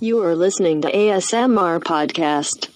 You are listening to ASMR Podcast.